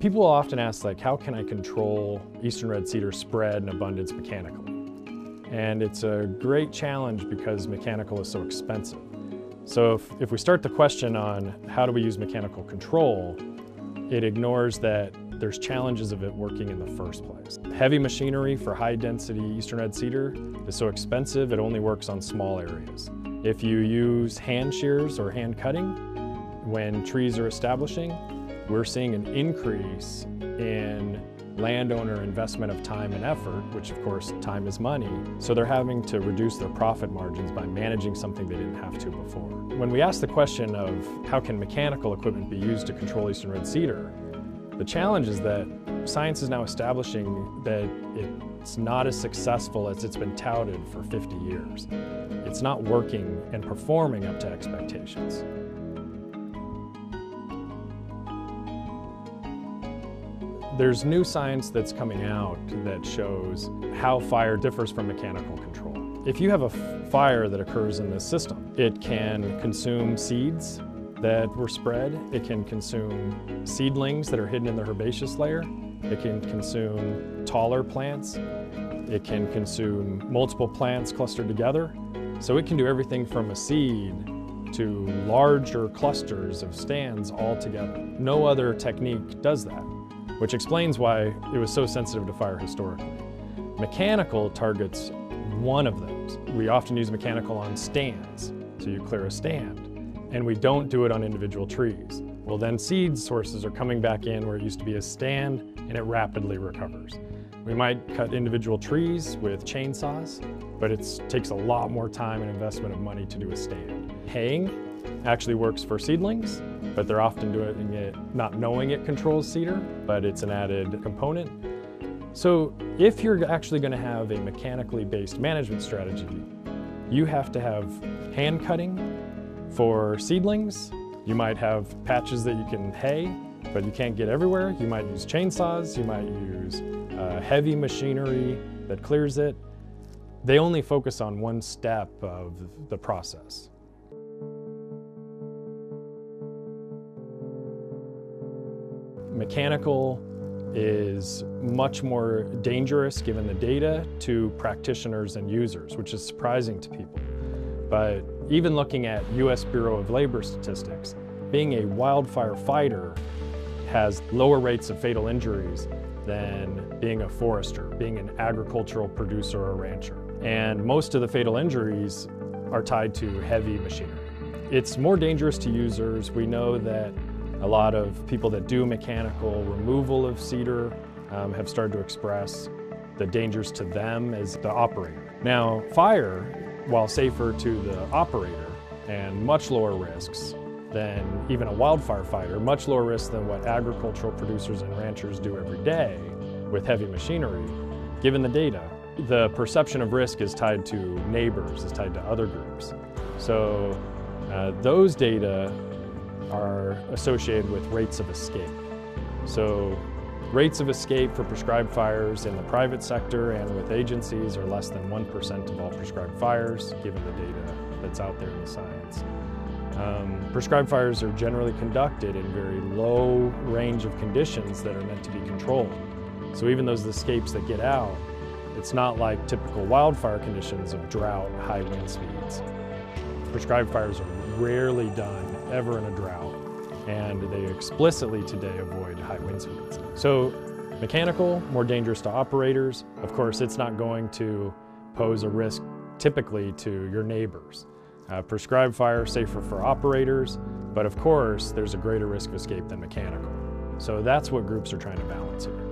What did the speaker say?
People often ask, like, how can I control eastern red cedar spread and abundance mechanically? And it's a great challenge because mechanical is so expensive. So if, if we start the question on how do we use mechanical control, it ignores that there's challenges of it working in the first place. Heavy machinery for high density eastern red cedar is so expensive it only works on small areas. If you use hand shears or hand cutting when trees are establishing, we're seeing an increase in landowner investment of time and effort, which of course time is money, so they're having to reduce their profit margins by managing something they didn't have to before. When we ask the question of how can mechanical equipment be used to control eastern red cedar, the challenge is that science is now establishing that it's not as successful as it's been touted for 50 years. It's not working and performing up to expectations. There's new science that's coming out that shows how fire differs from mechanical control. If you have a fire that occurs in this system, it can consume seeds that were spread, it can consume seedlings that are hidden in the herbaceous layer, it can consume taller plants, it can consume multiple plants clustered together. So it can do everything from a seed to larger clusters of stands all together. No other technique does that which explains why it was so sensitive to fire historically. Mechanical targets one of those. We often use mechanical on stands, so you clear a stand, and we don't do it on individual trees. Well, then seed sources are coming back in where it used to be a stand, and it rapidly recovers. We might cut individual trees with chainsaws, but it takes a lot more time and investment of money to do a stand. Haying actually works for seedlings, but they're often doing it not knowing it controls cedar, but it's an added component. So if you're actually going to have a mechanically based management strategy, you have to have hand cutting for seedlings. You might have patches that you can hay, but you can't get everywhere. You might use chainsaws, you might use uh, heavy machinery that clears it. They only focus on one step of the process. Mechanical is much more dangerous given the data to practitioners and users, which is surprising to people. But even looking at US Bureau of Labor statistics, being a wildfire fighter has lower rates of fatal injuries than being a forester, being an agricultural producer or rancher. And most of the fatal injuries are tied to heavy machinery. It's more dangerous to users. We know that a lot of people that do mechanical removal of cedar um, have started to express the dangers to them as the operator. Now, fire, while safer to the operator and much lower risks than even a wildfire fighter, much lower risk than what agricultural producers and ranchers do every day with heavy machinery, given the data, the perception of risk is tied to neighbors, is tied to other groups. So uh, those data are associated with rates of escape. So rates of escape for prescribed fires in the private sector and with agencies are less than 1% of all prescribed fires, given the data that's out there in the science. Um, prescribed fires are generally conducted in very low range of conditions that are meant to be controlled. So even those escapes that get out, it's not like typical wildfire conditions of drought, high wind speeds. Prescribed fires are rarely done ever in a drought, and they explicitly today avoid high wind speeds. So mechanical, more dangerous to operators. Of course, it's not going to pose a risk typically to your neighbors. Uh, prescribed fire, safer for operators, but of course, there's a greater risk of escape than mechanical. So that's what groups are trying to balance here.